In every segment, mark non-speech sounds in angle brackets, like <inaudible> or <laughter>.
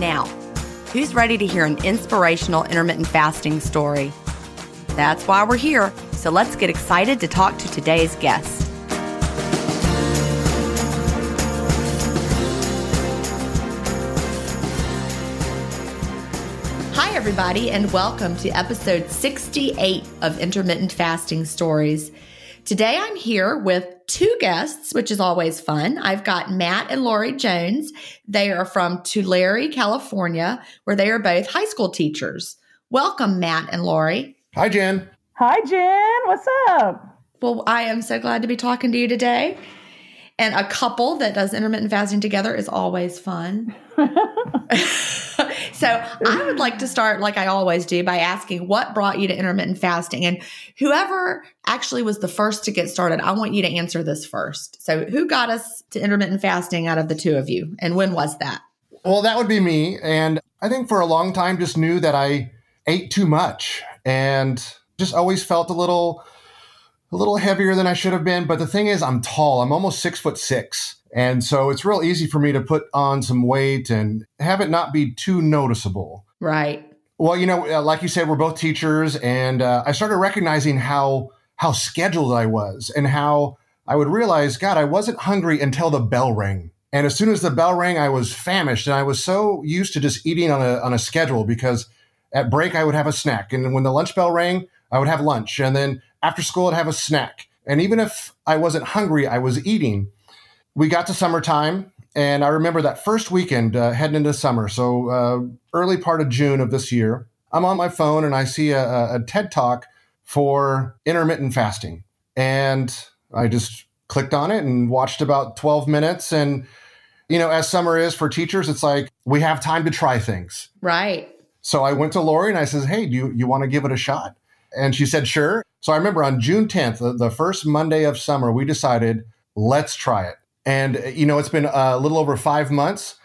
Now, who's ready to hear an inspirational intermittent fasting story? That's why we're here, so let's get excited to talk to today's guest. Hi, everybody, and welcome to episode 68 of Intermittent Fasting Stories. Today I'm here with two guests, which is always fun. I've got Matt and Laurie Jones. They are from Tulare, California, where they are both high school teachers. Welcome, Matt and Laurie. Hi, Gin. Hi, Gin. What's up? Well, I am so glad to be talking to you today. And a couple that does intermittent fasting together is always fun. <laughs> so I would like to start, like I always do, by asking what brought you to intermittent fasting? And whoever actually was the first to get started, I want you to answer this first. So, who got us to intermittent fasting out of the two of you? And when was that? Well, that would be me. And I think for a long time, just knew that I ate too much and just always felt a little a little heavier than I should have been. But the thing is, I'm tall. I'm almost six foot six. And so it's real easy for me to put on some weight and have it not be too noticeable. Right. Well, you know, uh, like you said, we're both teachers, and uh, I started recognizing how how scheduled I was, and how I would realize, God, I wasn't hungry until the bell rang. And as soon as the bell rang, I was famished, and I was so used to just eating on a on a schedule because at break I would have a snack, and when the lunch bell rang, I would have lunch, and then after school I'd have a snack. And even if I wasn't hungry, I was eating we got to summertime, and I remember that first weekend uh, heading into summer. So uh, early part of June of this year, I'm on my phone and I see a, a TED talk for intermittent fasting, and I just clicked on it and watched about 12 minutes. And you know as summer is for teachers it's like we have time to try things. Right. So i went to laurie and i says hey do you, you want to give it a shot? And she said sure. So i remember on june 10th the, the first monday of summer we decided let's try it and, you know, it's been a little over five months.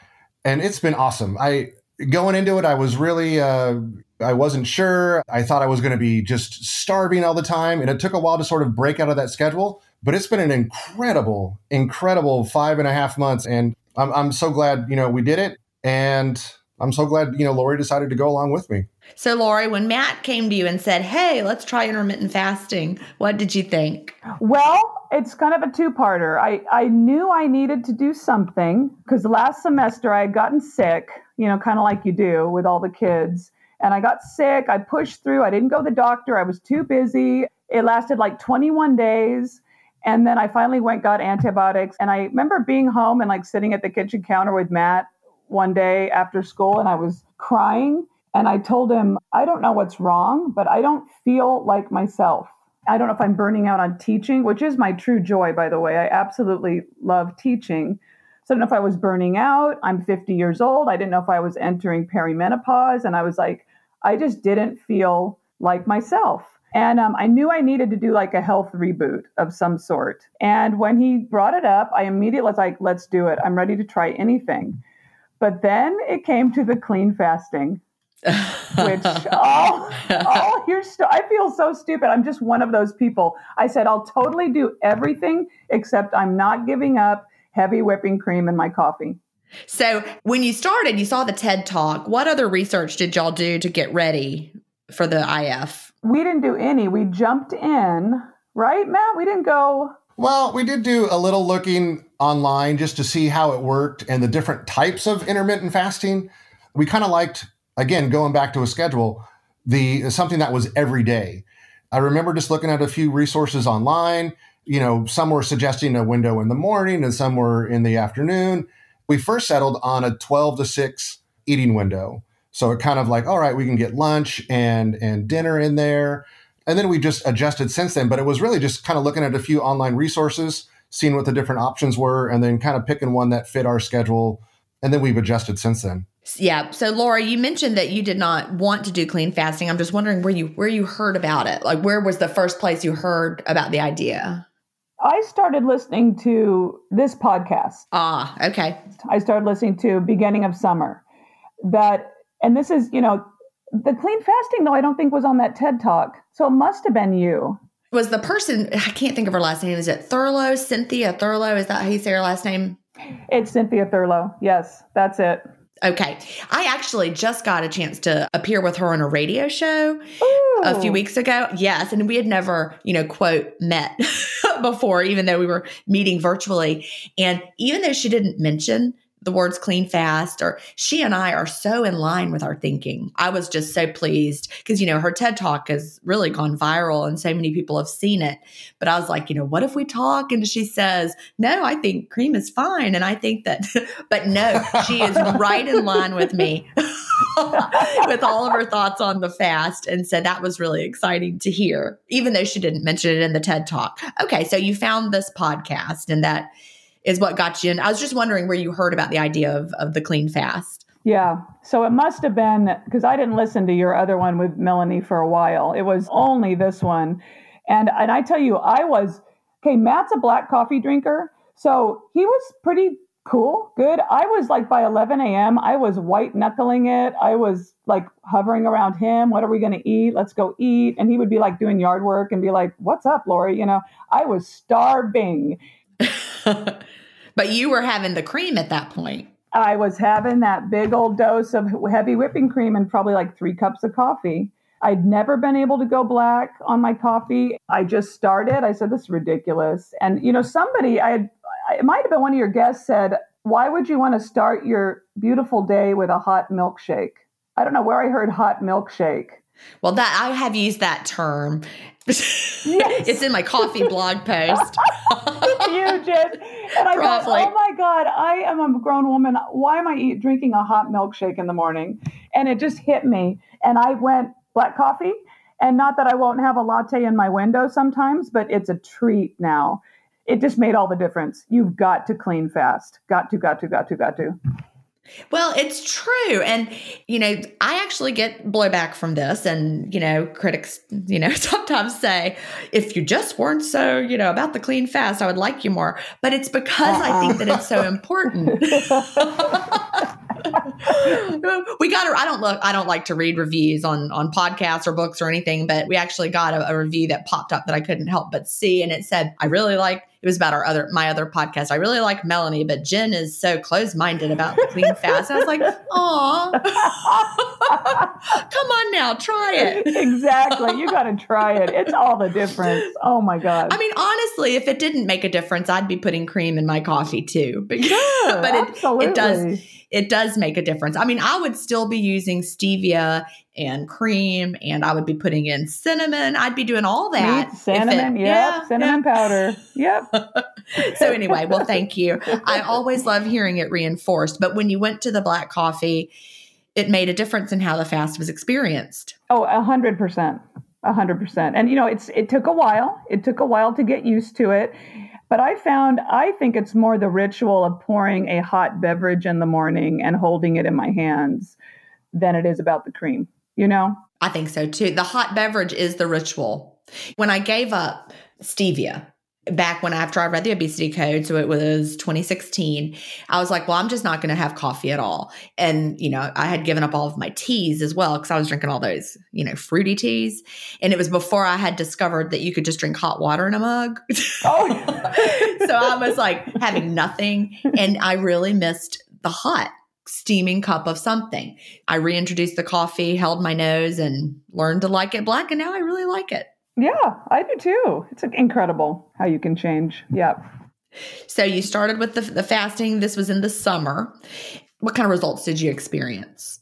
and it's been awesome. I going into it, I was really uh, I wasn't sure. I thought I was going to be just starving all the time, and it took a while to sort of break out of that schedule. But it's been an incredible, incredible five and a half months, and I'm I'm so glad you know we did it, and I'm so glad you know Laurie decided to go along with me. So, Laurie, when Matt came to you and said, "Hey, let's try intermittent fasting," what did you think? Well, it's kind of a two-parter. I I knew I needed to do something because last semester I had gotten sick, you know, kind of like you do with all the kids, and I got sick. I pushed through. I didn't go to the doctor. I was too busy. It lasted like 21 days. And then I finally went, got antibiotics. And I remember being home and like sitting at the kitchen counter with Matt one day after school, and I was crying. And I told him, I don't know what's wrong, but I don't feel like myself. I don't know if I'm burning out on teaching, which is my true joy, by the way. I absolutely love teaching. So I don't know if I was burning out. I'm 50 years old. I didn't know if I was entering perimenopause. And I was like, I just didn't feel like myself. And um, I knew I needed to do like a health reboot of some sort. And when he brought it up, I immediately was like, let's do it. I'm ready to try anything. But then it came to the clean fasting, which, <laughs> oh, oh all your st- I feel so stupid. I'm just one of those people. I said, I'll totally do everything except I'm not giving up heavy whipping cream in my coffee. So, when you started, you saw the TED Talk. What other research did y'all do to get ready for the IF? We didn't do any. We jumped in, right, Matt? We didn't go. Well, we did do a little looking online just to see how it worked and the different types of intermittent fasting. We kind of liked, again, going back to a schedule, the something that was every day. I remember just looking at a few resources online. You know, some were suggesting a window in the morning and some were in the afternoon. We first settled on a 12 to 6 eating window. So it kind of like, all right, we can get lunch and and dinner in there. And then we just adjusted since then. But it was really just kind of looking at a few online resources, seeing what the different options were, and then kind of picking one that fit our schedule. And then we've adjusted since then. Yeah. So Laura, you mentioned that you did not want to do clean fasting. I'm just wondering where you where you heard about it. Like where was the first place you heard about the idea? I started listening to this podcast. Ah, okay. I started listening to beginning of summer. That and this is, you know, the clean fasting though I don't think was on that TED talk. So it must have been you. Was the person I can't think of her last name. Is it Thurlow? Cynthia Thurlow? Is that how you say her last name? It's Cynthia Thurlow. Yes, that's it. Okay. I actually just got a chance to appear with her on a radio show Ooh. a few oh. weeks ago. Yes. And we had never, you know, quote, met <laughs> before, even though we were meeting virtually. And even though she didn't mention the words clean fast or she and I are so in line with our thinking. I was just so pleased because, you know, her TED talk has really gone viral and so many people have seen it. But I was like, you know, what if we talk? And she says, no, I think cream is fine. And I think that, <laughs> but no, she is right in line with me <laughs> with all of her thoughts on the fast. And so that was really exciting to hear, even though she didn't mention it in the TED talk. Okay. So you found this podcast and that, is what got you in. I was just wondering where you heard about the idea of, of the clean fast. Yeah. So it must have been because I didn't listen to your other one with Melanie for a while. It was only this one. And and I tell you, I was okay, Matt's a black coffee drinker. So he was pretty cool, good. I was like by 11 a.m., I was white knuckling it. I was like hovering around him. What are we going to eat? Let's go eat. And he would be like doing yard work and be like, What's up, Laurie? You know, I was starving. <laughs> but you were having the cream at that point. I was having that big old dose of heavy whipping cream and probably like three cups of coffee. I'd never been able to go black on my coffee. I just started. I said, this is ridiculous. And, you know, somebody, I had, it might have been one of your guests said, why would you want to start your beautiful day with a hot milkshake? I don't know where I heard hot milkshake. Well, that I have used that term. Yes. it's in my coffee blog post. <laughs> you, Gin. And I thought, oh my God, I am a grown woman. Why am I eat, drinking a hot milkshake in the morning? And it just hit me. And I went black coffee. And not that I won't have a latte in my window sometimes, but it's a treat now. It just made all the difference. You've got to clean fast. Got to, got to, got to, got to. Well, it's true. And, you know, I actually get blowback from this. And, you know, critics, you know, <laughs> sometimes say, if you just weren't so, you know, about the clean fast, I would like you more. But it's because uh-uh. I think that it's so uh-uh. important. <laughs> we got a, I don't look I don't like to read reviews on on podcasts or books or anything, but we actually got a, a review that popped up that I couldn't help but see and it said I really like it was about our other my other podcast. I really like Melanie, but Gin is so close-minded about the clean fast. I was like, "Aw. Come on now, try it." exactly. You got to try it. It's all the difference. Oh my god. I mean, honestly, if it didn't make a difference, I'd be putting cream in my coffee too. But, Sure, <laughs> but it, absolutely. it does it does make a difference. I mean, I would still be using stevia and cream and I would be putting in cinnamon. I'd be doing all that. Meat, cinnamon, it- yep, yeah, cinnamon powder. Yep. <laughs> So anyway, well, thank you. I always love hearing it reinforced. But when you went to the black coffee, it made a difference in how the fast was experienced. Oh, a hundred percent, a hundred percent. And you know, it's it took a while. It took a while to get used to it. But I found I think it's more the ritual of pouring a hot beverage in the morning and holding it in my hands than it is about the cream. You know? I think so too. The hot beverage is the ritual. When I gave up stevia back when after I read the obesity code, so it was 2016, I was like, well, I'm just not going to have coffee at all. And, you know, I had given up all of my teas as well because I was drinking all those, you know, fruity teas. And it was before I had discovered that you could just drink hot water in a mug. Oh. <laughs> <laughs> so I was like having nothing. And I really missed the hot steaming cup of something. I reintroduced the coffee, held my nose, and learned to like it black. And now I really like it. Yeah, I do too. It's incredible how you can change. Yep. So you started with the, the fasting. This was in the summer. What kind of results did you experience?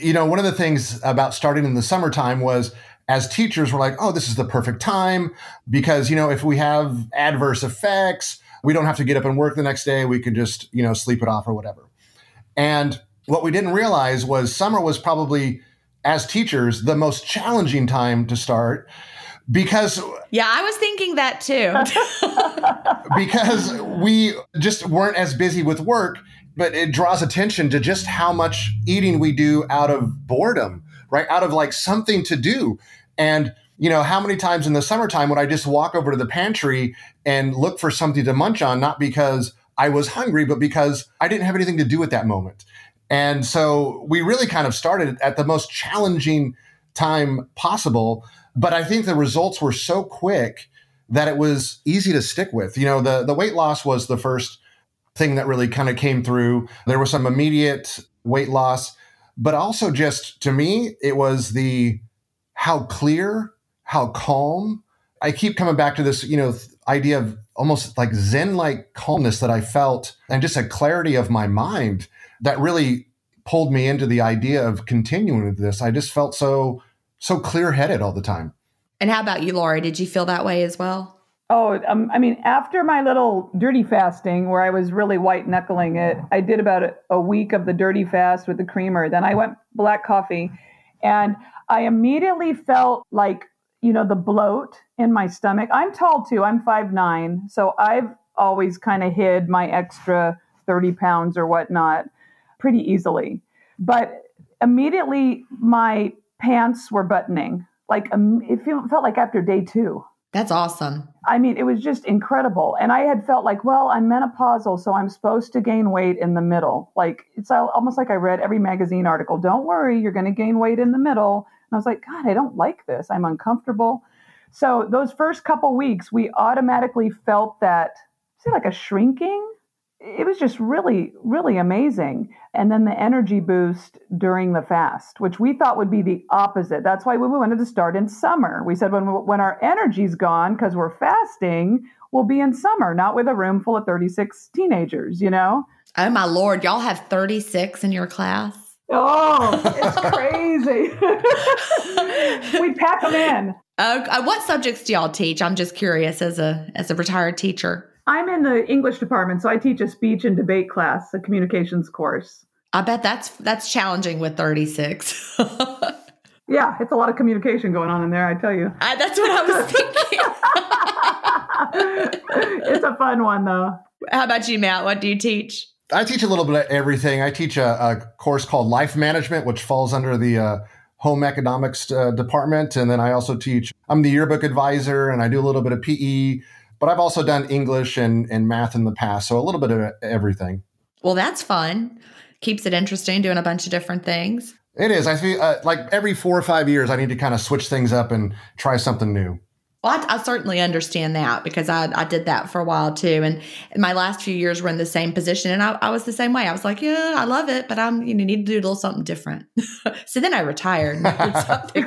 you know, one of the things about starting in the summertime was as teachers, we're like, oh, this is the perfect time because, you know, if we have adverse effects, we don't have to get up and work the next day. We can just, you know, sleep it off or whatever. And what we didn't realize was summer was probably, as teachers, the most challenging time to start because Yeah, I was thinking that too. <laughs> because we just weren't as busy with work, but it draws attention to just how much eating we do out of boredom, right? Out of like something to do. And, you know, how many times in the summertime would I just walk over to the pantry and look for something to munch on, not because I was hungry, but because I didn't have anything to do at that moment. And so we really kind of started at the most challenging time possible. But I think the results were so quick that it was easy to stick with. You know, the the weight loss was the first thing that really kind of came through. There was some immediate weight loss, but also just to me, it was the how clear, how calm. I keep coming back to this, you know, idea of almost like zen-like calmness that I felt and just a clarity of my mind that really pulled me into the idea of continuing with this. I just felt so so clear-headed all the time. and how about you, Laura? Did you feel that way as well? Oh, um, I mean, after my little dirty fasting, where I was really white knuckling it, I did about a, a week of the dirty fast with the creamer. Then I went black coffee, and I immediately felt like you know the bloat in my stomach. I'm tall too. I'm five nine, so I've always kind of hid my extra thirty pounds or whatnot pretty easily. But immediately my pants were buttoning. Like um, it felt like after day two. That's awesome. I mean, it was just incredible. And I had felt like, well, I'm menopausal, so I'm supposed to gain weight in the middle. Like, it's almost like I read every magazine article. Don't worry, you're going to gain weight in the middle. And I was like, God, I don't like this. I'm uncomfortable. So, those first couple weeks, we automatically felt that, say, like a shrinking. It was just really, really amazing. And then the energy boost during the fast, which we thought would be the opposite. That's why we wanted to start in summer. We said when, when our energy's gone because we're fasting, we'll be in summer, not with a room full of 36 teenagers, you know? Oh my lord, y'all have 36 in your class? Oh, it's crazy. we pack them in. Uh, uh, what subjects do y'all teach? I'm just curious as a as a retired teacher. I'm in the English department, so I teach a speech and debate class, a communications course. I bet that's that's challenging with 36. <laughs> Yeah, it's a lot of communication going on in there, I tell you. that's what I was thinking. <laughs> it's a fun one, though. How about you, Matt? What do you teach? I teach a little bit of everything. I teach a, a course called Life Management, which falls under the uh, Home Economics uh, Department. And then I also teach, I'm the yearbook advisor and I do a little bit of PE, but I've also done English and, and math in the past. So a little bit of everything. Well, that's fun. keeps it interesting doing a bunch of different things. It is. I feel uh, like every four or five years, I need to kind of switch things up and try something new. Well, I, I, certainly understand that because I, I did that for a while too. And my last few years were in the same position. And I, I was the same way. I was like, yeah, I love it, but I'm, you know, need to do a little something different. <laughs> so then I retired and did <laughs> something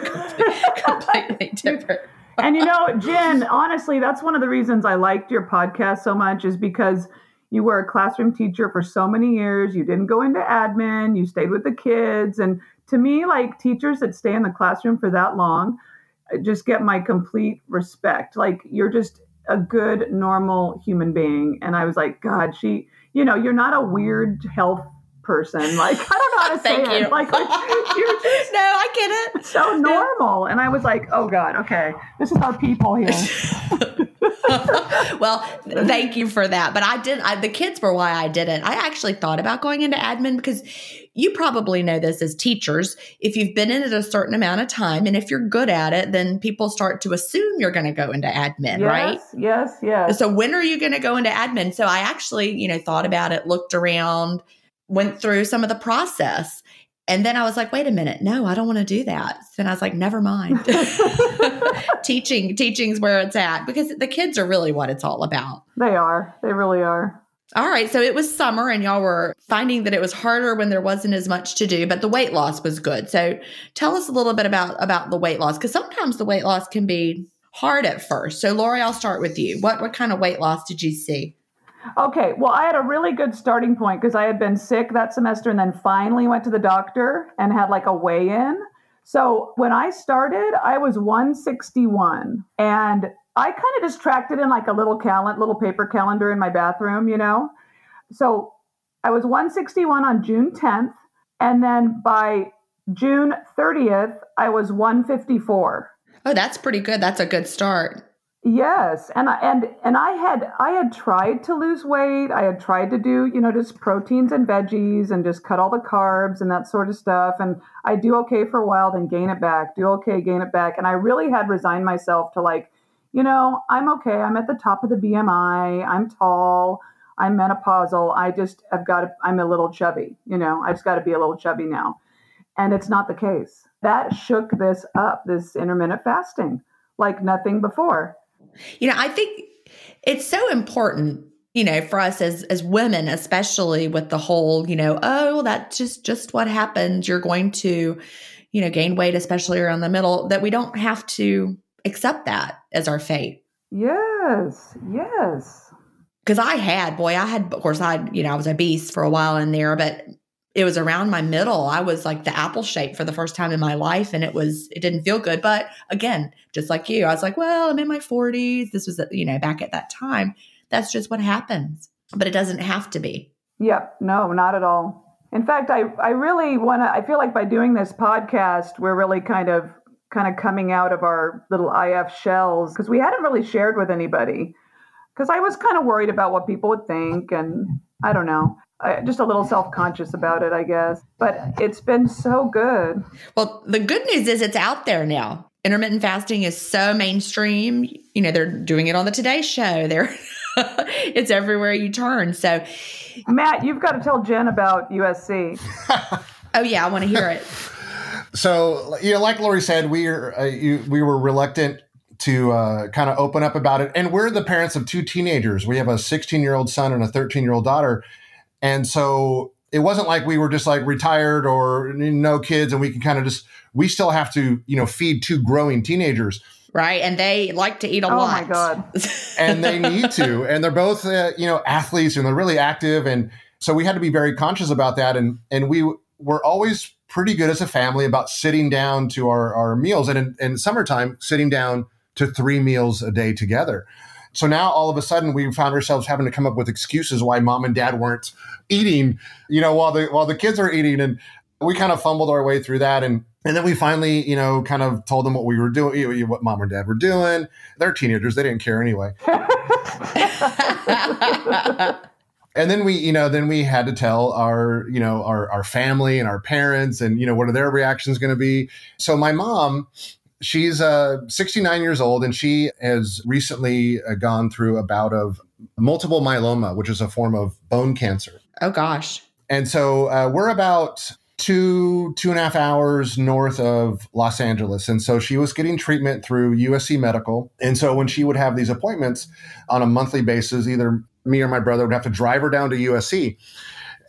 completely different. and you know, Gin, honestly, that's one of the reasons I liked your podcast so much is because you were a classroom teacher for so many years. You didn't go into admin, you stayed with the kids. And to me, like teachers that stay in the classroom for that long, just get my complete respect. Like you're just a good, normal human being. And I was like, God, she, you know, you're not a weird health person. Like I don't know how to <laughs> say Thank it. Like, like <laughs> you're just no, I get it. So normal. And I was like, oh God, okay, this is our people here. <laughs> well, thank you for that. But I did. I, the kids were why I didn't. I actually thought about going into admin because you probably know this as teachers. If you've been in it a certain amount of time and if you're good at it, then people start to assume you're going to go into admin, yes, right? Yes, yes. So when are you going to go into admin? So I actually, you know, thought about it, looked around, went through some of the process. And then I was like, wait a minute, no, I don't want to do that. Then I was like, never mind. <laughs> <laughs> Teaching, teaching's where it's at because the kids are really what it's all about. They are. They really are. All right. So it was summer and y'all were finding that it was harder when there wasn't as much to do, but the weight loss was good. So tell us a little bit about about the weight loss because sometimes the weight loss can be hard at first. So Laurie, I'll start with you. What what kind of weight loss did you see? Okay, well, I had a really good starting point because I had been sick that semester and then finally went to the doctor and had like a weigh in. So when I started, I was 161 and I kind of just tracked it in like a little calendar, little paper calendar in my bathroom, you know. So I was 161 on June 10th, and then by June 30th, I was 154. Oh, that's pretty good. That's a good start. Yes, and I, and and I had I had tried to lose weight. I had tried to do you know just proteins and veggies and just cut all the carbs and that sort of stuff. And I do okay for a while, then gain it back. Do okay, gain it back. And I really had resigned myself to like you know, I'm okay. I'm at the top of the BMI. I'm tall. I'm menopausal. I just I've got to, I'm a little chubby. You know, I just got to be a little chubby now. And it's not the case. That shook this up, this intermittent fasting, like nothing before. You know, I think it's so important you know for us as as women especially with the whole you know oh that's just just what happens you're going to you know gain weight especially around the middle that we don't have to accept that as our fate. Yes, yes. Because I had, boy, I had, of course, I, you know, I was obese for a while in there, but it was around my middle. I was like the apple shape for the first time in my life, and it was, it didn't feel good. But again, just like you, I was like, well, I'm in my 40s. This was, you know, back at that time. That's just what happens, but it doesn't have to be. Yep. No, not at all. In fact, I, I really want to, I feel like by doing this podcast, we're really kind of kind of coming out of our little IF shells because we hadn't really shared with anybody. Because I was kind of worried about what people would think, and I don't know, I, just a little self conscious about it, I guess. But it's been so good. Well, the good news is it's out there now. Intermittent fasting is so mainstream. You know, they're doing it on the Today Show. They're <laughs> it's everywhere you turn. So, Matt, you've got to tell Gin about USC. <laughs> oh yeah, I want to hear it so you know, like Laurie said, we are uh, you, we were reluctant to uh, kind of open up about it, and we're the parents of two teenagers. We have a 16 year old son and a 13 year old daughter, and so it wasn't like we were just like retired or no kids, and we can kind of just we still have to you know feed two growing teenagers. Right, and they like to eat a oh lot. Oh my god! <laughs> and they need to, and they're both uh, you know athletes, and they're really active, and so we had to be very conscious about that, and and we were always pretty good as a family about sitting down to our, our meals and in, in summertime sitting down to three meals a day together so now all of a sudden we found ourselves having to come up with excuses why mom and dad weren't eating you know while the while the kids are eating and we kind of fumbled our way through that and and then we finally, you know, kind of told them what we were doing, what mom and dad were doing. They're teenagers; they didn't care anyway. <laughs> and then we you know then we had to tell our you know our, our family and our parents and you know what are their reactions going to be so my mom she's uh, 69 years old and she has recently uh, gone through a bout of multiple myeloma which is a form of bone cancer oh gosh And so uh, we're about two two and a half hours north of Los Angeles, and so she was getting treatment through USC Medical. And so when she would have these appointments on a monthly basis, either me or my brother would have to drive her down to USC.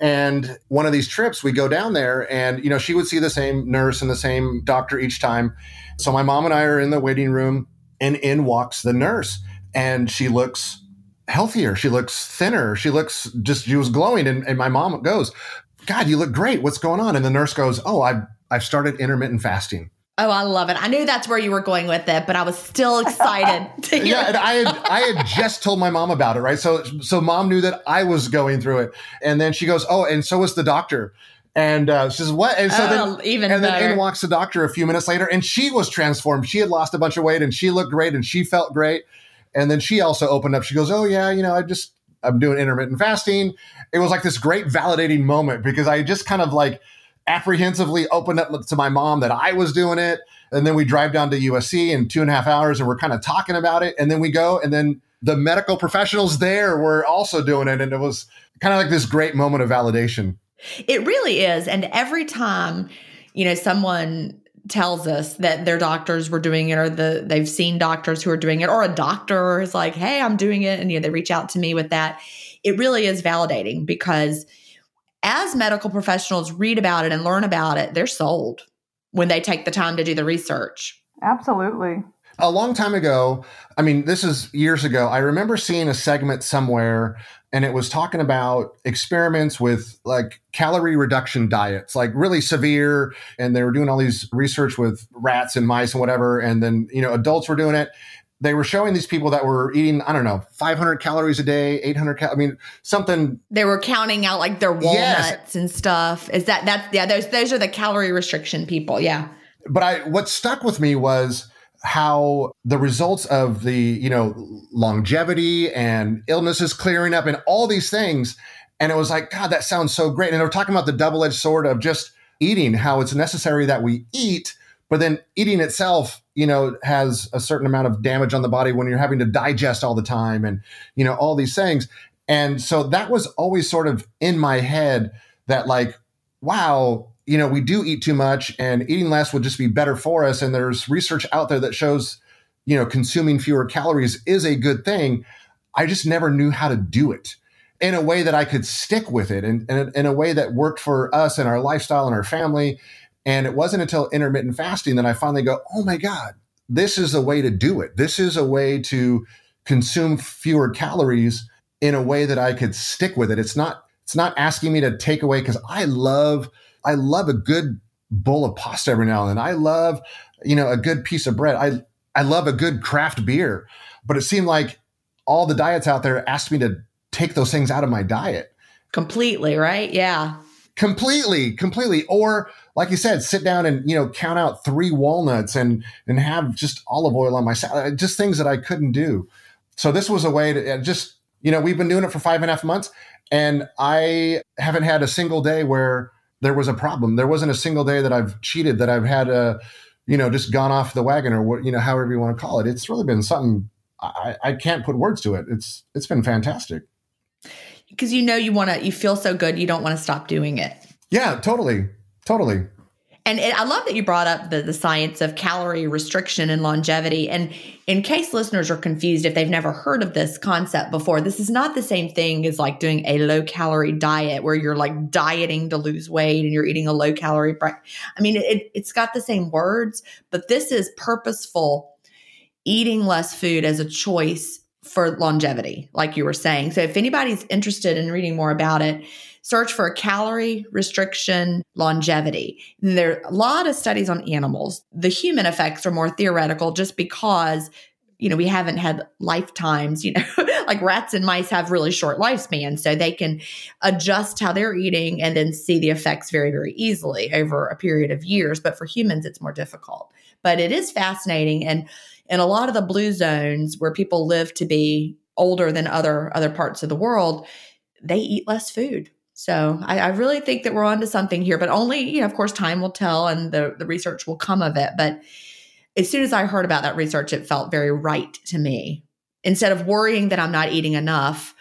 And one of these trips, we go down there, and you know she would see the same nurse and the same doctor each time. So my mom and I are in the waiting room, and in walks the nurse, and she looks healthier. She looks thinner. She looks just, she was glowing. And, and my mom goes, God, you look great. What's going on? And the nurse goes, Oh, I've, I've started intermittent fasting. Oh, I love it. I knew that's where you were going with it, but I was still excited <laughs> to hear. yeah, and I had I had just told my mom about it, right? So so mom knew that I was going through it. And then she goes, "Oh, and so was the doctor." And uh, she says, "What?" And so oh, then, even and better. then in walks the doctor a few minutes later, and she was transformed. She had lost a bunch of weight, and she looked great, and she felt great. And then she also opened up. She goes, "Oh yeah, you know, I just I'm doing intermittent fasting." It was like this great validating moment because I just kind of like apprehensively opened up to my mom that I was doing it, and then we drive down to USC in two and a half hours, and we're kind of talking about it, and then we go, and then the medical professionals there were also doing it, and it was kind of like this great moment of validation. It really is, and every time you know someone tells us that their doctors were doing it or the they've seen doctors who are doing it or a doctor is like hey i'm doing it and you know they reach out to me with that it really is validating because as medical professionals read about it and learn about it they're sold when they take the time to do the research. Absolutely a long time ago i mean this is years ago i remember seeing a segment somewhere and it was talking about experiments with like calorie reduction diets, like really severe. And they were doing all these research with rats and mice and whatever. And then, you know, adults were doing it. They were showing these people that were eating, I don't know, 500 calories a day, 800 cal- I mean, something. They were counting out like their walnuts yes. and stuff. Is that, that's, yeah, those, those are the calorie restriction people. Yeah. But I, what stuck with me was, how the results of the you know longevity and illnesses clearing up and all these things. And it was like god that sounds so great. And were talking about the double-edged sword of just eating how it's necessary that we eat but then eating itself you know has a certain amount of damage on the body when you're having to digest all the time and you know all these things. And so that was always sort of in my head that like wow you know, we do eat too much and eating less would just be better for us. And there's research out there that shows, you know, consuming fewer calories is a good thing. I just never knew how to do it in a way that I could stick with it and, and in a way that worked for us and our lifestyle and our family. And it wasn't until intermittent fasting that I finally go, oh my God, this is a way to do it. This is a way to consume fewer calories in a way that I could stick with it. It's not, it's not asking me to take away because I love I love a good bowl of pasta every now and then. I love, you know, a good piece of bread. I I love a good craft beer. But it seemed like all the diets out there asked me to take those things out of my diet. Completely, right? Yeah. Completely, completely. Or like you said, sit down and you know count out three walnuts and and have just olive oil on my salad. Uh, just things that I couldn't do. So this was a way to uh, just you know we've been doing it for five and a half months, and I haven't had a single day where there was a problem. There wasn't a single day that I've cheated, that I've had a, you know, just gone off the wagon or what, you know, however you want to call it. It's really been something I, I can't put words to it. It's it's been fantastic. Because you know you want to, you feel so good, you don't want to stop doing it. Yeah, totally, totally. And it, I love that you brought up the, the science of calorie restriction and longevity. And in case listeners are confused, if they've never heard of this concept before, this is not the same thing as like doing a low calorie diet where you're like dieting to lose weight and you're eating a low calorie. I mean, it, it's got the same words, but this is purposeful eating less food as a choice for longevity, like you were saying. So if anybody's interested in reading more about it, search for calorie restriction longevity. And there are a lot of studies on animals. The human effects are more theoretical just because you know, we haven't had lifetimes, you know, <laughs> like rats and mice have really short lifespans. So they can adjust how they're eating and then see the effects very, very easily over a period of years. But for humans, it's more difficult. But it is fascinating. And in a lot of the blue zones where people live to be older than other other parts of the world, they eat less food. So I, I, really think that we're onto something here, but only, you know, of course, time will tell and the, the research will come of it. But as soon as I heard about that research, it felt very right to me. Instead of worrying that I'm not eating enough,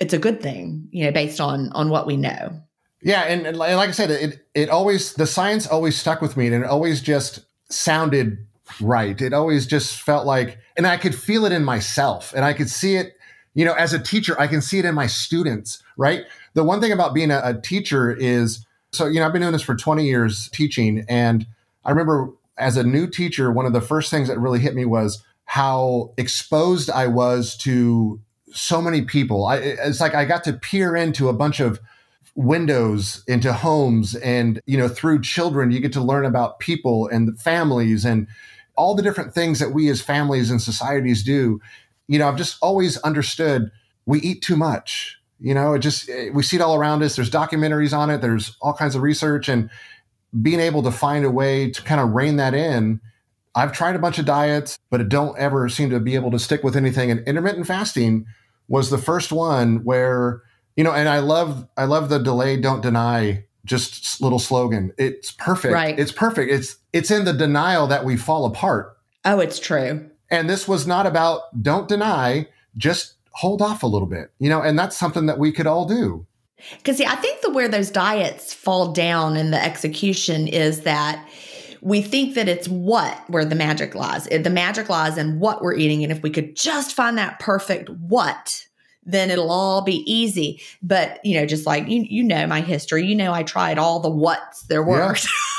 it's a good thing, you know, based on on what we know. Yeah, and, and like I said, it it always the science always stuck with me, and it always just sounded right. It always just felt like, and I could feel it in myself, and I could see it. You know, as a teacher, I can see it in my students. Right. The one thing about being a, a teacher is, so you know, I've been doing this for twenty years teaching, and I remember as a new teacher, one of the first things that really hit me was how exposed I was to so many people. I, it's like I got to peer into a bunch of windows into homes and you know through children you get to learn about people and families and all the different things that we as families and societies do you know i've just always understood we eat too much you know it just eh, we see it all around us there's documentaries on it there's all kinds of research and being able to find a way to kind of rein that in i've tried a bunch of diets but it don't ever seem to be able to stick with anything and intermittent fasting was the first one where you know, and I love I love the delay, don't deny just little slogan. It's perfect. Right. It's perfect. It's it's in the denial that we fall apart. Oh, it's true. And this was not about don't deny, just hold off a little bit. You know, and that's something that we could all do. Because see, I think the where those diets fall down in the execution is that we think that it's what where the magic lies. Eh, the magic lies in what we're eating. And if we could just find that perfect what, then it'll all be easy. But, you know, just like you, you know my history, you know, I tried all the what's there were,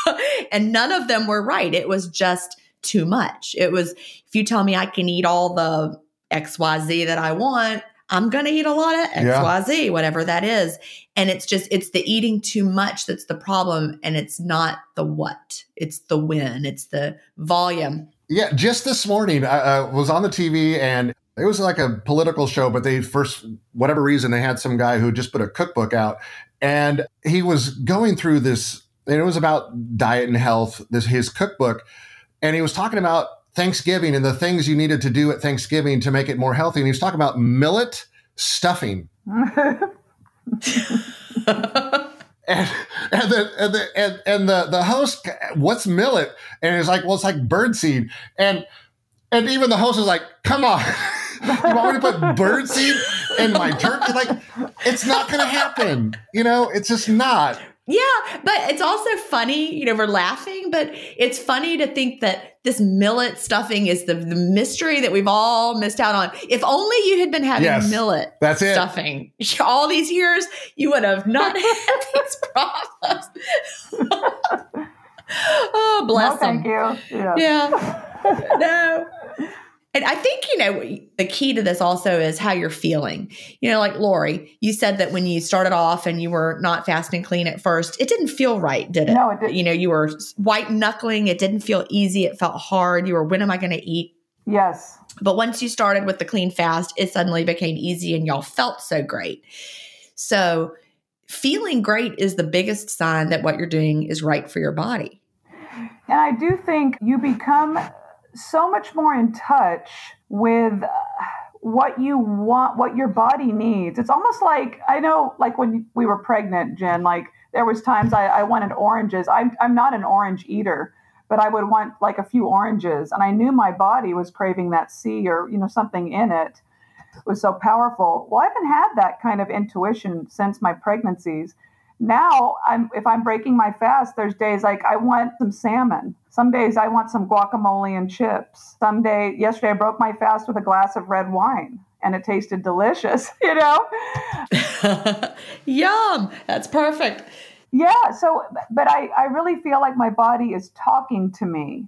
yeah. <laughs> and none of them were right. It was just too much. It was, if you tell me I can eat all the XYZ that I want, I'm going to eat a lot of XYZ, yeah. whatever that is. And it's just, it's the eating too much that's the problem. And it's not the what, it's the when, it's the volume. Yeah, just this morning I uh, was on the TV and it was like a political show, but they first, whatever reason, they had some guy who just put a cookbook out, and he was going through this, and it was about diet and health. This his cookbook, and he was talking about Thanksgiving and the things you needed to do at Thanksgiving to make it more healthy. And he was talking about millet stuffing. <laughs> and and the and the and, and the the host, what's millet? And he's like, well, it's like birdseed. And and even the host is like, come on. <laughs> you want me to put birdseed in my turkey? Like, it's not going to happen. You know, it's just not. Yeah, but it's also funny, you know, we're laughing, but it's funny to think that this millet stuffing is the, the mystery that we've all missed out on. If only you had been having yes, millet that's it. stuffing <laughs> all these years, you would have not <laughs> had these problems. <laughs> oh, bless no, thank you. Yeah. yeah. no. And I think, you know, the key to this also is how you're feeling. You know, like Laurie, you said that when you started off and you were not fast and clean at first, it didn't feel right, did it? No, it didn't. You know, you were white knuckling. It didn't feel easy. It felt hard. You were, when am I going to eat? Yes. But once you started with the clean fast, it suddenly became easy and y'all felt so great. So, feeling great is the biggest sign that what you're doing is right for your body. And I do think you become so much more in touch with uh, what you want, what your body needs. It's almost like I know, like when we were pregnant, Gin. Like there was times I, I wanted oranges. I'm I'm not an orange eater, but I would want like a few oranges, and I knew my body was craving that C or you know something in it. It was so powerful. Well, I haven't had that kind of intuition since my pregnancies now I'm if I'm breaking my fast, there's days like I want some salmon. Some days I want some guacamole and chips. Some day yesterday I broke my fast with a glass of red wine and it tasted delicious, <laughs> you know? <laughs> Yum. That's perfect. Yeah, so but I, I really feel like my body is talking to me.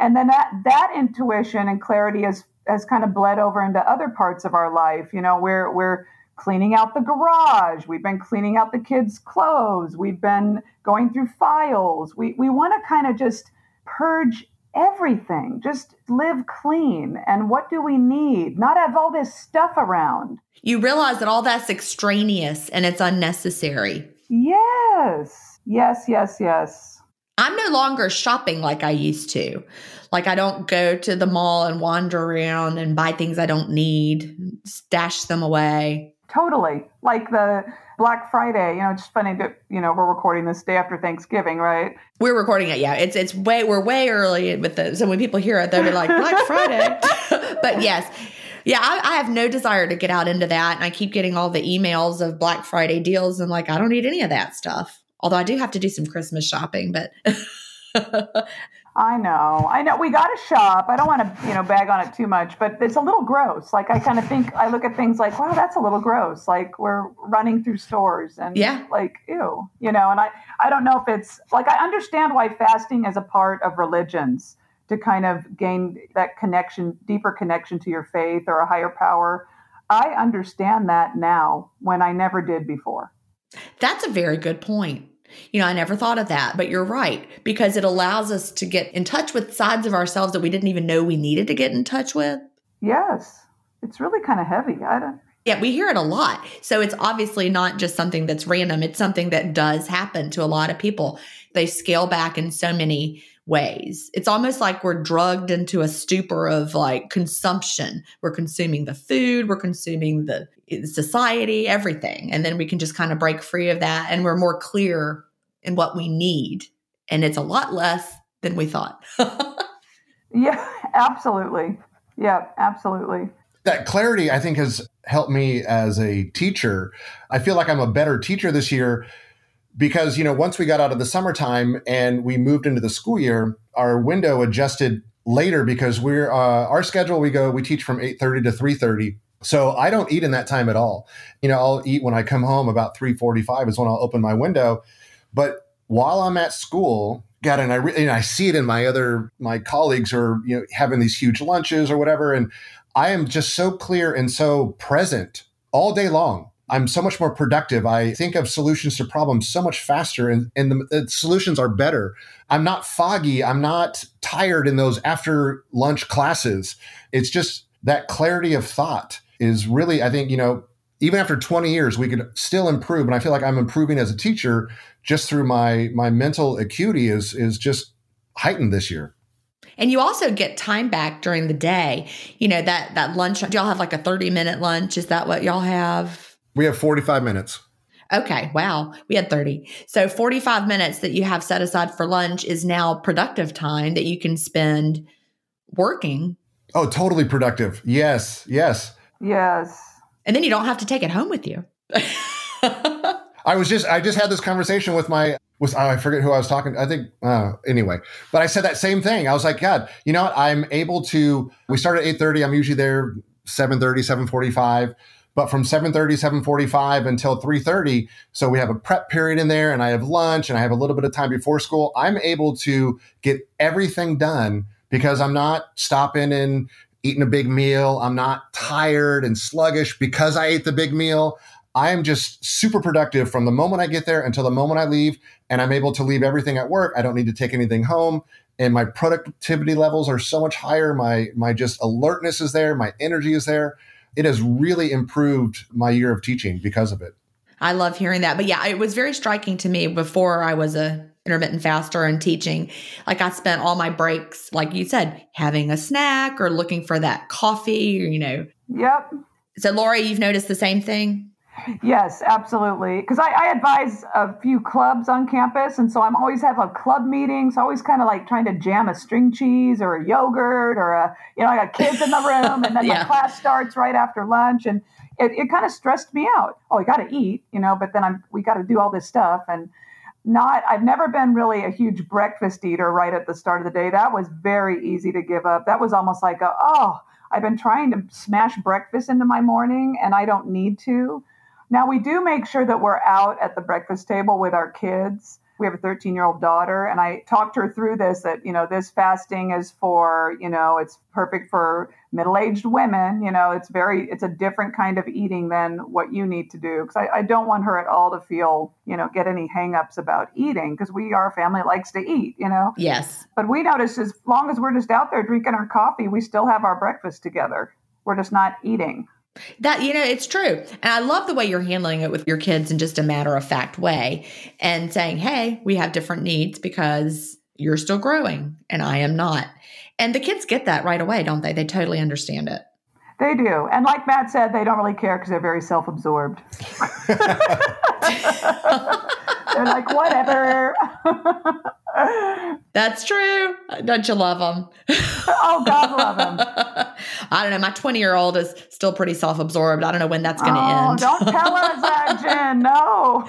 and then that that intuition and clarity has has kind of bled over into other parts of our life. You know, we're we're cleaning out the garage. We've been cleaning out the kids' clothes. We've been going through files. We we want to kind of just purge everything. Just live clean. And what do we need? Not have all this stuff around. You realize that all that's extraneous and it's unnecessary. Yes. Yes, yes, yes. I'm no longer shopping like I used to. Like I don't go to the mall and wander around and buy things I don't need, stash them away. Totally. Like the Black Friday, you know, it's funny that, you know, we're recording this day after Thanksgiving, right? We're recording it, yeah. It's it's way we're way early with the so when people hear it, they'll be like, Black <laughs> Friday. <laughs> but yes. Yeah, I, I, have no desire to get out into that. And I keep getting all the emails of Black Friday deals and like I don't need any of that stuff. Although I do have to do some Christmas shopping, but I know. I know we got to shop. I don't want to, you know, bag on it too much, but it's a little gross. Like I kind of think I look at things like, wow, that's a little gross. Like we're running through stores and yeah. like, ew, you know, and I I don't know if it's like I understand why fasting is a part of religions to kind of gain that connection, deeper connection to your faith or a higher power. I understand that now when I never did before. That's a very good point. You know, I never thought of that, but you're right because it allows us to get in touch with sides of ourselves that we didn't even know we needed to get in touch with. Yes. It's really kind of heavy. I don't yeah, we hear it a lot. So it's obviously not just something that's random. It's something that does happen to a lot of people. They scale back in so many ways. It's almost like we're drugged into a stupor of like consumption. We're consuming the food, we're consuming the society, everything. And then we can just kind of break free of that and we're more clear in what we need. And it's a lot less than we thought. <laughs> yeah, absolutely. Yeah, absolutely. That clarity, I think, has helped me as a teacher. I feel like I'm a better teacher this year because, you know, once we got out of the summertime and we moved into the school year, our window adjusted later because we're uh, our schedule we go we teach from 8.30 to 3.30 so I don't eat in that time at all. You know, I'll eat when I come home about 3:45 is when I'll open my window. But while I'm at school, God, and I re- and I see it in my other my colleagues are you know having these huge lunches or whatever, and I am just so clear and so present all day long. I'm so much more productive. I think of solutions to problems so much faster, and, and the, the solutions are better. I'm not foggy. I'm not tired in those after lunch classes. It's just that clarity of thought is really, I think, you know, even after 20 years, we could still improve. And I feel like I'm improving as a teacher just through my my mental acuity is is just heightened this year. And you also get time back during the day. You know, that that lunch, do y'all have like a 30 minute lunch? Is that what y'all have? We have 45 minutes. Okay, wow. We had 30. So 45 minutes that you have set aside for lunch is now productive time that you can spend working. Oh, totally productive. Yes, yes. Yes. And then you don't have to take it home with you. <laughs> I was just I just had this conversation with my was oh, I forget who I was talking. I think uh, anyway, but I said that same thing. I was like, God, you know what? I'm able to. We start at eight thirty. I'm usually there 7.30, 7.45. But from 7.30, 7.45 until 3.30, so we have a prep period in there and I have lunch and I have a little bit of time before school, I'm able to get everything done because I'm not stopping and eating a big meal. I'm not tired and sluggish because I ate the big meal. I am just super productive from the moment I get there until the moment I leave, and I'm able to leave everything at work. I don't need to take anything home, and my productivity levels are so much higher. My my just alertness is there, my energy is there. It has really improved my year of teaching because of it. I love hearing that. But yeah, it was very striking to me before I was a intermittent faster and teaching. Like I spent all my breaks, like you said, having a snack or looking for that coffee, or, you know. Yep. So Laurie, you've noticed the same thing? Yes, absolutely. Because I, I, advise a few clubs on campus, and so I'm always have a club meeting. So always kind of like trying to jam a string cheese or a yogurt or a you know I got kids in the <laughs> room, and then yeah. my class starts right after lunch, and it, it kind of stressed me out. Oh, we got to eat, you know, but then I'm we got to do all this stuff and not I've never been really a huge breakfast eater right at the start of the day. That was very easy to give up. That was almost like a oh, I've been trying to smash breakfast into my morning and I don't need to. Now, we do make sure that we're out at the breakfast table with our kids. We have a 13 year old daughter, and I talked her through this that, you know, this fasting is for, you know, it's perfect for middle aged women. You know, it's very, it's a different kind of eating than what you need to do. Because I, I, don't want her at all to feel, you know, get any hangups about eating because we are a family likes to eat, you know? Yes. But we notice as long as we're just out there drinking our coffee, we still have our breakfast together. We're just not eating. That, you know, it's true. And I love the way you're handling it with your kids in just a matter of fact way and saying, hey, we have different needs because you're still growing and I am not. And the kids get that right away, don't they? They totally understand it. They do. And like Matt said, they don't really care because they're very self absorbed. <laughs> <laughs> they're like, whatever. <laughs> That's true. Don't you love them? oh, God love them. <laughs> I don't know. My 20 year old is still pretty self absorbed. I don't know when that's going to oh, end. don't tell us <laughs> that, Gin. No.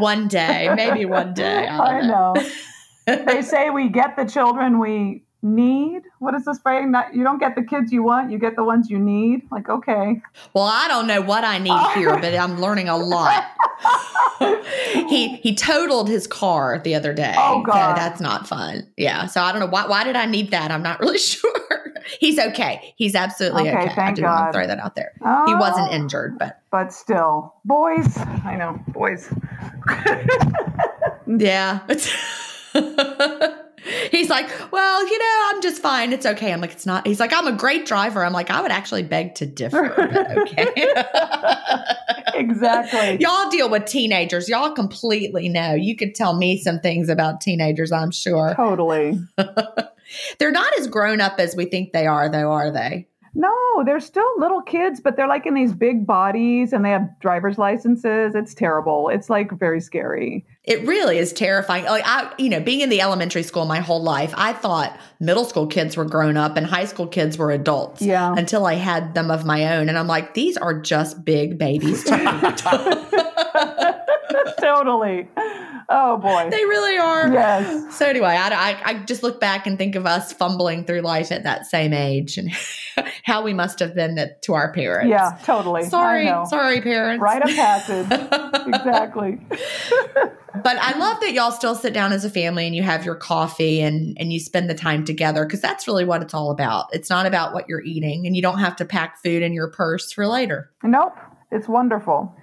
one day. Maybe one day. I, I know. know. they say we get the children we need what is this phrase not you don't get the kids you want you get the ones you need like okay well i don't know what i need here but i'm learning a lot he he totaled his car the other day. Oh god. So that's not fun. Yeah so i don't know. Why why did i need that? I'm not really <laughs> sure. He's okay. He's absolutely okay, okay. i just want to throw that out there. Oh, he wasn't oh. injured but but still. Boys i know boys. <laughs> Yeah <laughs> <laughs> He's like, well, you know, I'm just fine. It's okay. I'm like, it's not. He's like, I'm a great driver. I'm like, I would actually beg to differ. okay. <laughs> exactly. <laughs> Y'all deal with teenagers. Y'all completely know. You could tell me some things about teenagers, I'm sure. Totally. They're not as grown up as we think they are, though, are they? No, they're still little kids, but they're like in these big bodies and they have driver's licenses. It's terrible. It's like very scary. It really is terrifying. Like I, you know, being in the elementary school my whole life, I thought middle school kids were grown up and high school kids were adults. Yeah. Until I had them of my own. And I'm like, these are just big babies <laughs> totally. Oh boy. They really are. Yes. So anyway, I, I, I, just look back and think of us fumbling through life at that same age and <laughs> how we must have been to our parents. Yeah, totally. Sorry, sorry, parents. Rite of passage. <laughs> exactly. But I love that y'all still sit down as a family and you have your coffee and and you spend the time together because that's really what it's all about. It's not about what you're eating and you don't have to pack food in your purse for later. Nope. It's wonderful.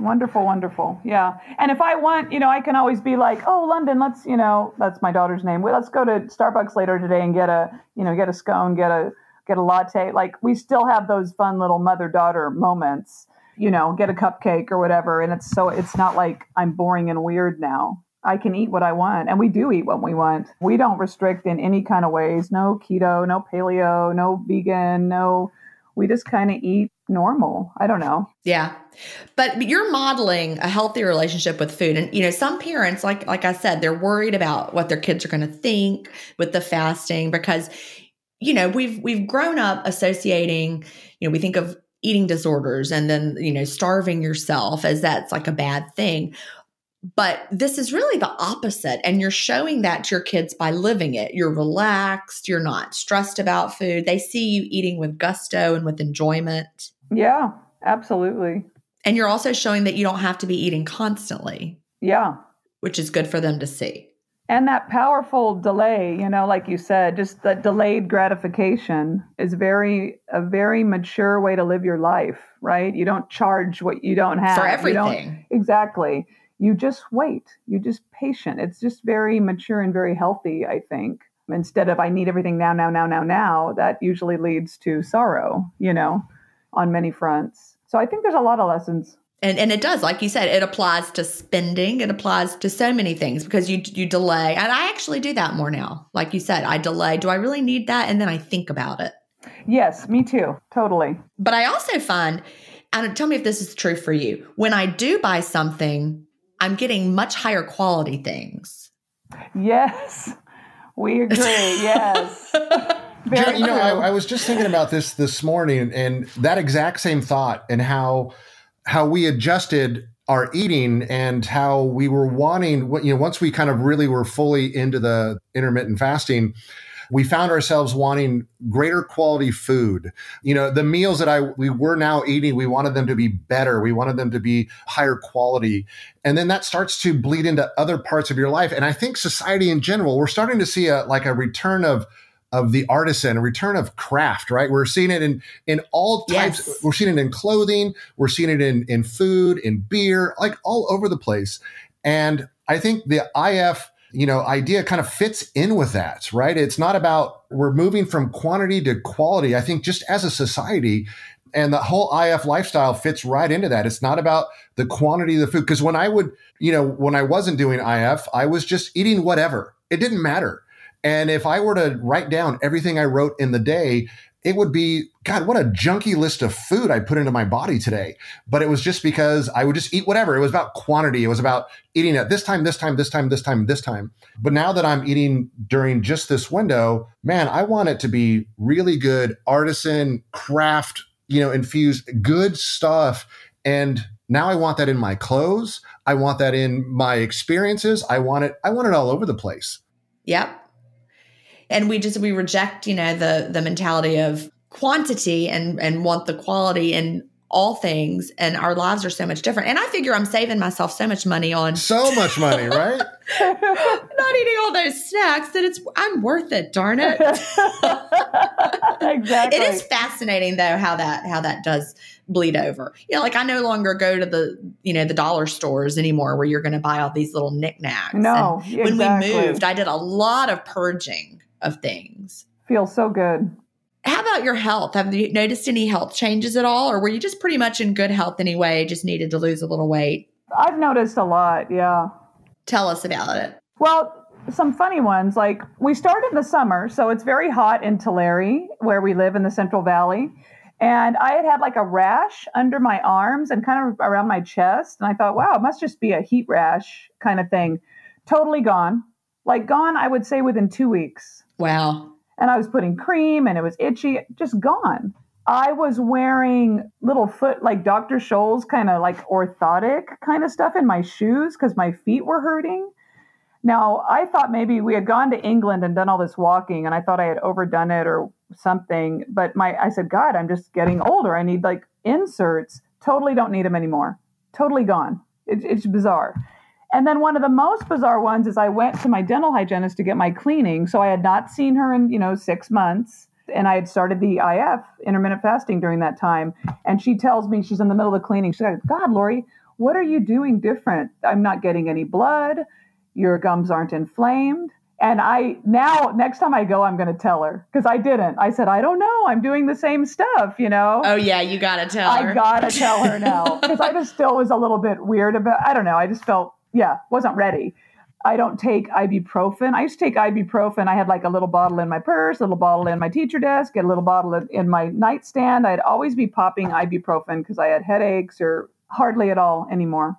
Wonderful, wonderful. Yeah. And if I want, you know, I can always be like, oh, London, let's, you know, that's my daughter's name. Let's go to Starbucks later today and get a, you know, get a scone, get a, get a latte. Like we still have those fun little mother daughter moments, you know, get a cupcake or whatever. And it's so, it's not like I'm boring and weird now. I can eat what I want. And we do eat what we want. We don't restrict in any kind of ways. No keto, no paleo, no vegan, no, we just kind of eat normal. I don't know. Yeah. But you're modeling a healthy relationship with food and you know some parents like like I said they're worried about what their kids are going to think with the fasting because you know we've we've grown up associating you know we think of eating disorders and then you know starving yourself as that's like a bad thing But this is really the opposite. And you're showing that to your kids by living it. You're relaxed. You're not stressed about food. They see you eating with gusto and with enjoyment. Yeah, absolutely. And you're also showing that you don't have to be eating constantly. Yeah. Which is good for them to see. And that powerful delay, you know, like you said, just the delayed gratification is very a very mature way to live your life, right? You don't charge what you don't have. For everything. Exactly. You just wait. You just patient. It's just very mature and very healthy, I think. Instead of I need everything now, now, now, now, now, that usually leads to sorrow, you know, on many fronts. So I think there's a lot of lessons and and it does like you said it applies to spending it applies to so many things because you you delay and i actually do that more now. Like you said i delay do i really need that? And then i think about it. Yes me too totally. But i also find and tell me if this is true for you when i do buy something i'm getting much higher quality things. Yes we agree <laughs> yes. <laughs> Very you know, I, I was just thinking about this this morning, and that exact same thought, and how how we adjusted our eating and how we were wanting you know once we kind of really were fully into the intermittent fasting we found ourselves wanting greater quality food. You know the meals that i we were now eating we wanted them to be better. We wanted them to be higher quality. And then that starts to bleed into other parts of your life. And i think society in general we're starting to see a like a return of of the artisan, a return of craft, right? We're seeing it in in all types. Yes. We're seeing it in clothing. We're seeing it in in food, in beer, like all over the place. And I think the IF, you know, idea kind of fits in with that, right? It's not about we're moving from quantity to quality. I think just as a society, and the whole IF lifestyle fits right into that. It's not about the quantity of the food. Because when I would, you know, when I wasn't doing IF, I was just eating whatever. It didn't matter. And if I were to write down everything I wrote in the day, it would be, God, what a junky list of food I put into my body today. But it was just because I would just eat whatever. It was about quantity. It was about eating at this time, this time, this time, this time, this time. But now that I'm eating during just this window, man, I want it to be really good artisan, craft, you know, infused, good stuff. And now I want that in my clothes. I want that in my experiences. I want it, I want it all over the place. Yep and we just we reject you know the the mentality of quantity and and want the quality in all things. And our lives are so much different. And i figure i'm saving myself so much money on so much money <laughs> right? Not eating all those snacks that it's i'm worth it darn it. <laughs> Exactly. It is fascinating though how that how that does bleed over. You know like i no longer go to the you know the dollar stores anymore where you're going to buy all these little knickknacks. No and exactly. when we moved i did a lot of purging of things. Feels so good. How about your health? Have you noticed any health changes at all, or were you just pretty much in good health anyway? Just needed to lose a little weight? I've noticed a lot, yeah. Tell us about it. Well, some funny ones. Like we started in the summer, so it's very hot in Tulare, where we live in the Central Valley. And I had had like a rash under my arms and kind of around my chest. And I thought, wow, it must just be a heat rash kind of thing. Totally gone. Like gone, I would say within two weeks. Wow. And I was putting cream and it was itchy, just gone. I was wearing little foot, like Dr. Scholl's kind of like orthotic kind of stuff in my shoes because my feet were hurting. Now, I thought maybe we had gone to England and done all this walking and I thought I had overdone it or something. But my, I said, God, I'm just getting older. I need like inserts. Totally don't need them anymore. Totally gone. It, it's bizarre. And then one of the most bizarre ones is I went to my dental hygienist to get my cleaning. So I had not seen her in, you know, six months. And I had started the IF, intermittent fasting, during that time. And she tells me she's in the middle of the cleaning. She said, God, Laurie, what are you doing different? I'm not getting any blood. Your gums aren't inflamed. And I now, next time I go, I'm going to tell her because I didn't. I said, I don't know. I'm doing the same stuff, you know? Oh, yeah. You got to tell her. I got to tell her now <laughs> because I just still was a little bit weird about I don't know. I just felt yeah, wasn't ready. I don't take ibuprofen. I used to take ibuprofen. I had like a little bottle in my purse, a little bottle in my teacher desk, a little bottle in my nightstand. I'd always be popping ibuprofen because I had headaches or hardly at all anymore.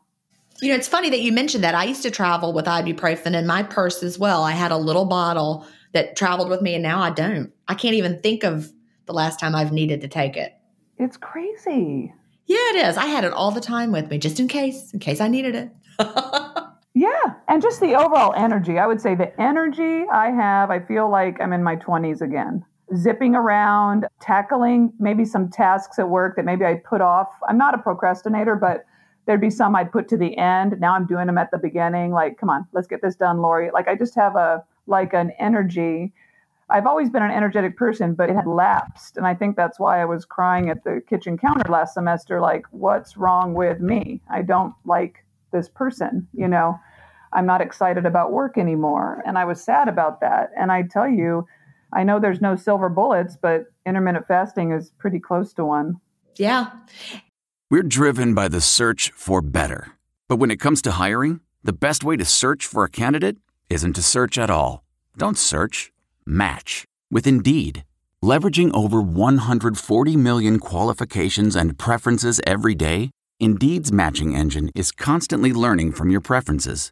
You know, it's funny that you mentioned that. I used to travel with ibuprofen in my purse as well. I had a little bottle that traveled with me, and now I don't. I can't even think of the last time I've needed to take it. It's crazy. Yeah, it is. I had it all the time with me just in case, in case I needed it. <laughs> Yeah, and just the overall energy. I would say the energy I have, I feel like I'm in my 20s again. Zipping around, tackling maybe some tasks at work that maybe I put off. I'm not a procrastinator, but there'd be some I'd put to the end. Now I'm doing them at the beginning. Like, come on, let's get this done, Laurie. Like, I just have a like an energy. I've always been an energetic person, but it had lapsed. And I think that's why I was crying at the kitchen counter last semester like, what's wrong with me? I don't like this person, you know. I'm not excited about work anymore. And I was sad about that. And I tell you, I know there's no silver bullets, but intermittent fasting is pretty close to one. Yeah. We're driven by the search for better. But when it comes to hiring, the best way to search for a candidate isn't to search at all. Don't search, match with Indeed. Leveraging over 140 million qualifications and preferences every day, Indeed's matching engine is constantly learning from your preferences.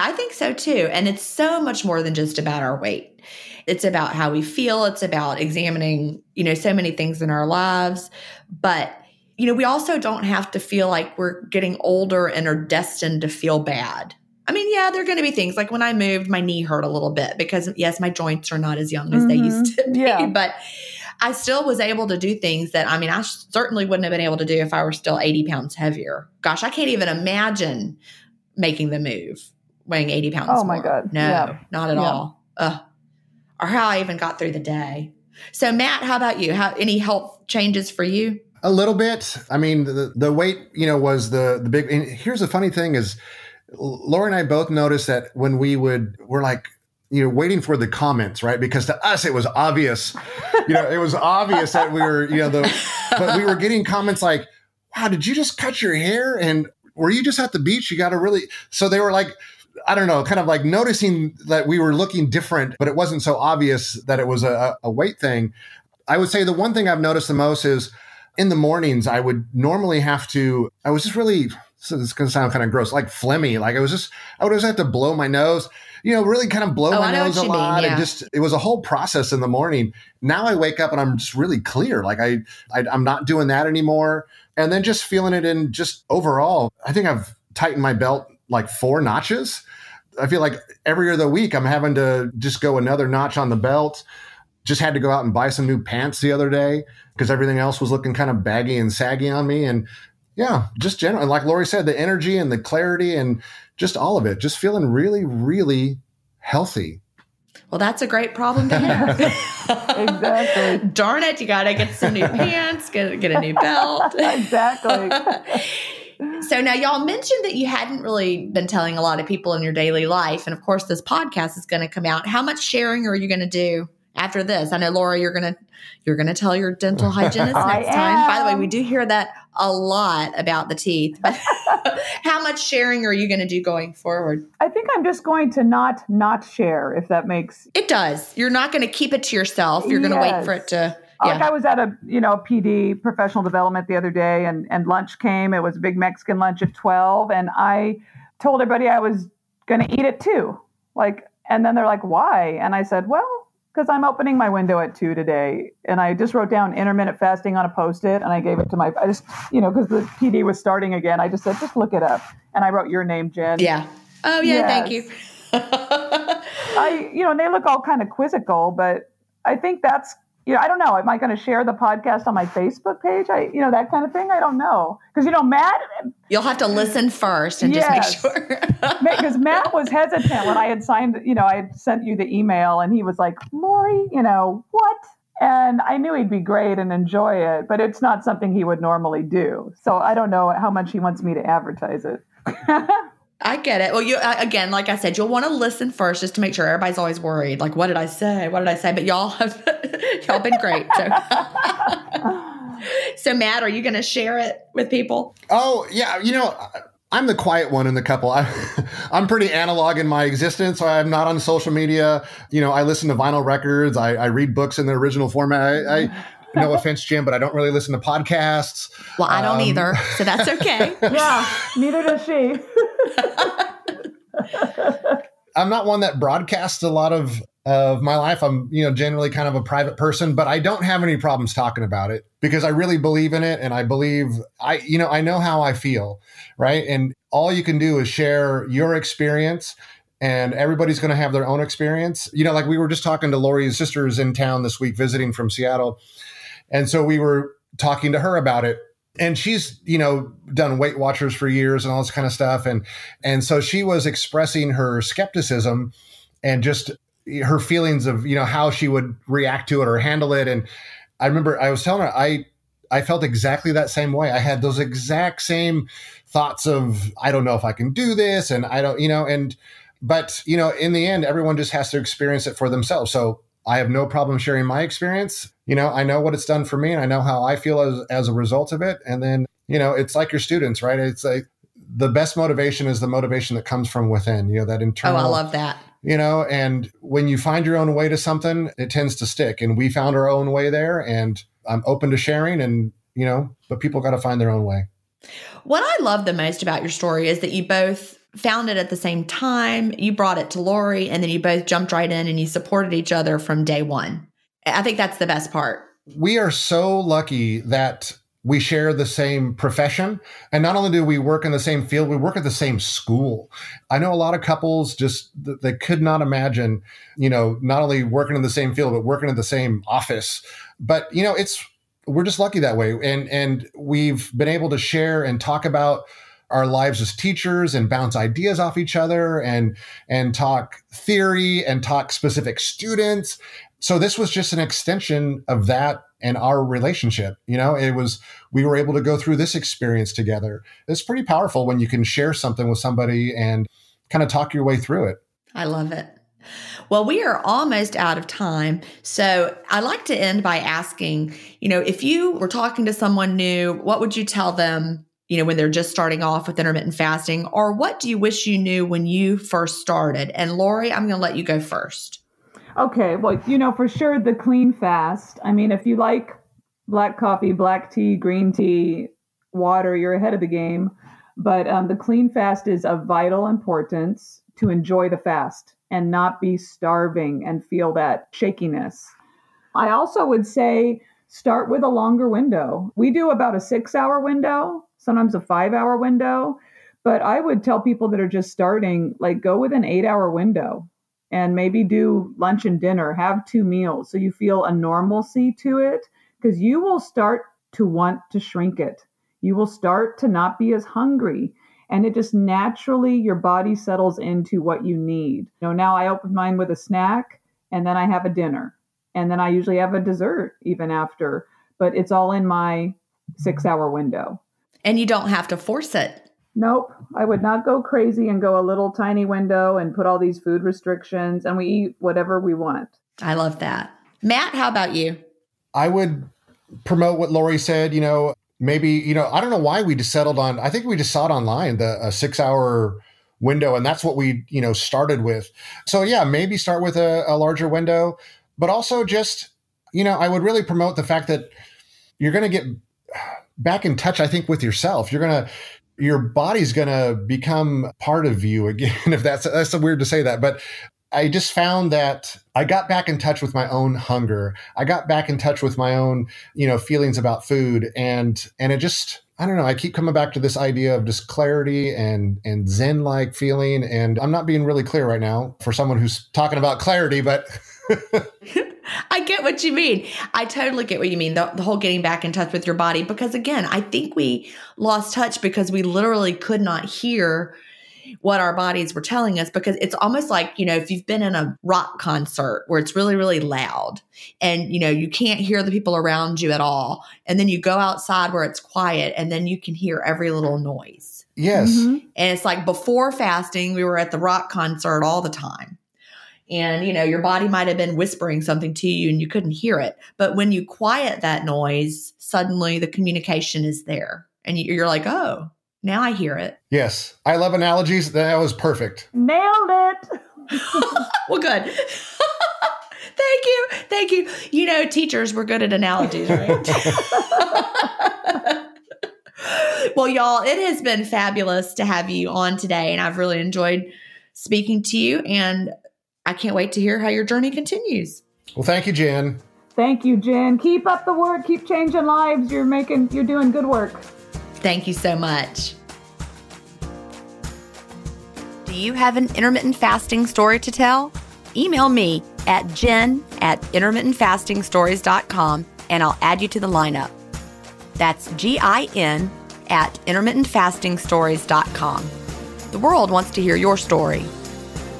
I think so too. And it's so much more than just about our weight. It's about how we feel. It's about examining, you know, so many things in our lives. But, you know, we also don't have to feel like we're getting older and are destined to feel bad. I mean, yeah, there are going to be things like when I moved, my knee hurt a little bit because, yes, my joints are not as young as mm-hmm. they used to be. Yeah. But I still was able to do things that, I mean, I certainly wouldn't have been able to do if I were still 80 pounds heavier. Gosh, I can't even imagine making the move weighing 80 pounds. Oh my more. God. No, yeah. not at yeah. all. Ugh. Or how I even got through the day. So Matt, how about you? How any health changes for you? A little bit. I mean, the, the weight, you know, was the the big. And here's the funny thing is, Laurie and I both noticed that when we would, we're like, you know, waiting for the comments, right? Because to us, it was obvious, you know, it was obvious that we were, you know, the, but we were getting comments like, wow, did you just cut your hair? And were you just at the beach? You got to really, so they were like, I don't know, kind of like noticing that we were looking different, but it wasn't so obvious that it was a, a weight thing. I would say the one thing I've noticed the most is in the mornings, I would normally have to, I was just really, so this is going to sound kind of gross, like phlegmy. Like I was just, I would always have to blow my nose, you know, really kind of blow oh, my nose a lot. Mean, yeah. And just, it was a whole process in the morning. Now I wake up and I'm just really clear. Like I, I I'm not doing that anymore. And then just feeling it in just overall, I think I've tightened my belt like four notches. I feel like every other week I'm having to just go another notch on the belt. Just had to go out and buy some new pants the other day because everything else was looking kind of baggy and saggy on me. And yeah, just general. And like Laurie said, the energy and the clarity and just all of it, just feeling really, really healthy. Well, that's a great problem to have. <laughs> <laughs> exactly. Darn it, you got to get some new pants, get, get a new belt. <laughs> exactly. So now y'all mentioned that you hadn't really been telling a lot of people in your daily life. And of course, this podcast is going to come out. How much sharing are you going to do after this? I know Laurie, you're going to, you're going to tell your dental <laughs> hygienist next time. By the way, we do hear that a lot about the teeth, but <laughs> how much sharing are you going to do going forward? I think I'm just going to not, not share if that makes it does. You're not going to keep it to yourself. You're going to wait for it to yeah. Like I was at a you know PD professional development the other day, and and lunch came. It was a big Mexican lunch at twelve, and I told everybody I was going to eat it too. Like, and then they're like, "Why?" And I said, "Well." Because I'm opening my window at two today, and I just wrote down intermittent fasting on a post-it, and I gave it to my. I just, you know, because the PD was starting again. I just said, just look it up, and I wrote your name, Gin. Yeah. Oh yeah, yes. thank you. I, you know, and they look all kind of quizzical, but I think that's you know, I don't know. Am I going to share the podcast on my Facebook page? I, you know, that kind of thing. I don't know because you know, Matt. You'll have to listen first and yes. just make sure. Because Matt was hesitant when I had signed. You know, I had sent you the email, and he was like, "Laurie, you know what?" And I knew he'd be great and enjoy it, but it's not something he would normally do. So I don't know how much he wants me to advertise it. <laughs> I get it. Well, you uh, again, like I said, you'll want to listen first just to make sure everybody's always worried. Like, what did I say? What did I say? But y'all have <laughs> y'all been great. So. <laughs> so, Matt, are you going to share it with people? Oh yeah, you know. I'm the quiet one in the couple. I, <laughs> am pretty analog in my existence. So I'm not on social media. You know, I listen to vinyl records. I, I read books in the original format. I, I no offense, Gin, but I don't really listen to podcasts. Well, I don't um, either, so that's <laughs> okay. yeah, neither does she. <laughs> I'm not one that broadcasts a lot of of my life. I'm, you know, generally kind of a private person, but I don't have any problems talking about it because I really believe in it and I believe I, you know, I know how I feel, right? And all you can do is share your experience and everybody's going to have their own experience. You know, like we were just talking to Laurie's sisters in town this week visiting from Seattle. And so we were talking to her about it. And she's you know done weight watchers for years and all this kind of stuff. And and so she was expressing her skepticism and just her feelings of you know how she would react to it or handle it. And i remember i was telling her i i felt exactly that same way. I had those exact same thoughts of i don't know if i can do this and i don't you know and but you know in the end everyone just has to experience it for themselves. So I have no problem sharing my experience. You know, I know what it's done for me and I know how I feel as, as a result of it. And then, you know, it's like your students, right? It's like the best motivation is the motivation that comes from within, you know, that internal. Oh, I love that. You know, and when you find your own way to something, it tends to stick. And we found our own way there. And I'm open to sharing and, you know, but people got to find their own way. What I love the most about your story is that you both found it at the same time. You brought it to Laurie, and then you both jumped right in and you supported each other from day one. I think that's the best part. We are so lucky that we share the same profession. And not only do we work in the same field, we work at the same school. I know a lot of couples just they could not imagine, you know, not only working in the same field, but working in the same office. But, you know, it's we're just lucky that way. And and we've been able to share and talk about our lives as teachers and bounce ideas off each other and and talk theory and talk specific students so this was just an extension of that and our relationship you know it was we were able to go through this experience together it's pretty powerful when you can share something with somebody and kind of talk your way through it i love it well, we are almost out of time. So I like to end by asking, you know, if you were talking to someone new, what would you tell them you know, when they're just starting off with intermittent fasting? Or what do you wish you knew when you first started? And Laurie, I'm going to let you go first. Okay. Well, you know, for sure, the clean fast. I mean, if you like black coffee, black tea, green tea, water, you're ahead of the game. But um, the clean fast is of vital importance to enjoy the fast and not be starving and feel that shakiness. I also would say start with a longer window. We do about a six hour window sometimes a five hour window. But I would tell people that are just starting, like, go with an eight hour window and maybe do lunch and dinner, have two meals so you feel a normalcy to it because you will start to want to shrink it. You will start to not be as hungry. And it just naturally, your body settles into what you need. You know, now I open mine with a snack and then I have a dinner. And then I usually have a dessert even after, but it's all in my six hour window. And you don't have to force it. Nope. I would not go crazy and go a little tiny window and put all these food restrictions and we eat whatever we want. I love that. Matt, how about you? I would promote what Laurie said, you know, maybe, you know, I don't know why we just settled on, I think we just saw it online, the a six hour window. And that's what we, you know, started with. So yeah, maybe start with a, a larger window, but also just, you know, I would really promote the fact that you're going to get back in touch, I think, with yourself. You're going to, your body's going to become part of you again. <laughs> If that's, that's so weird to say that, but I just found that I got back in touch with my own hunger. I got back in touch with my own, you know, feelings about food and and it just I don't know, I keep coming back to this idea of just clarity and and zen like feeling and I'm not being really clear right now for someone who's talking about clarity, but <laughs> <laughs> I get what you mean. I totally get what you mean. The, the, whole getting back in touch with your body. Because again, I think we lost touch because we literally could not hear what our bodies were telling us. Because it's almost like, you know, if you've been in a rock concert where it's really, really loud and, you know, you can't hear the people around you at all. And then you go outside where it's quiet and then you can hear every little noise. Yes. Mm-hmm. And it's like before fasting, we were at the rock concert all the time and you know your body might have been whispering something to you and you couldn't hear it. But when you quiet that noise suddenly the communication is there and you're like oh now i hear it. Yes. I love analogies. That was perfect. Nailed it. <laughs> Well good. <laughs> Thank you. Thank you. You know teachers were good at analogies right? <laughs> Well y'all it has been fabulous to have you on today and i've really enjoyed speaking to you and I can't wait to hear how your journey continues. Well, thank you, Gin. Thank you, Gin. Keep up the work. Keep changing lives. You're making, you're doing good work. Thank you so much. Do you have an intermittent fasting story to tell? Email me at gin at intermittentfastingstories.com and I'll add you to the lineup. That's G I N at intermittentfastingstories.com. The world wants to hear your story.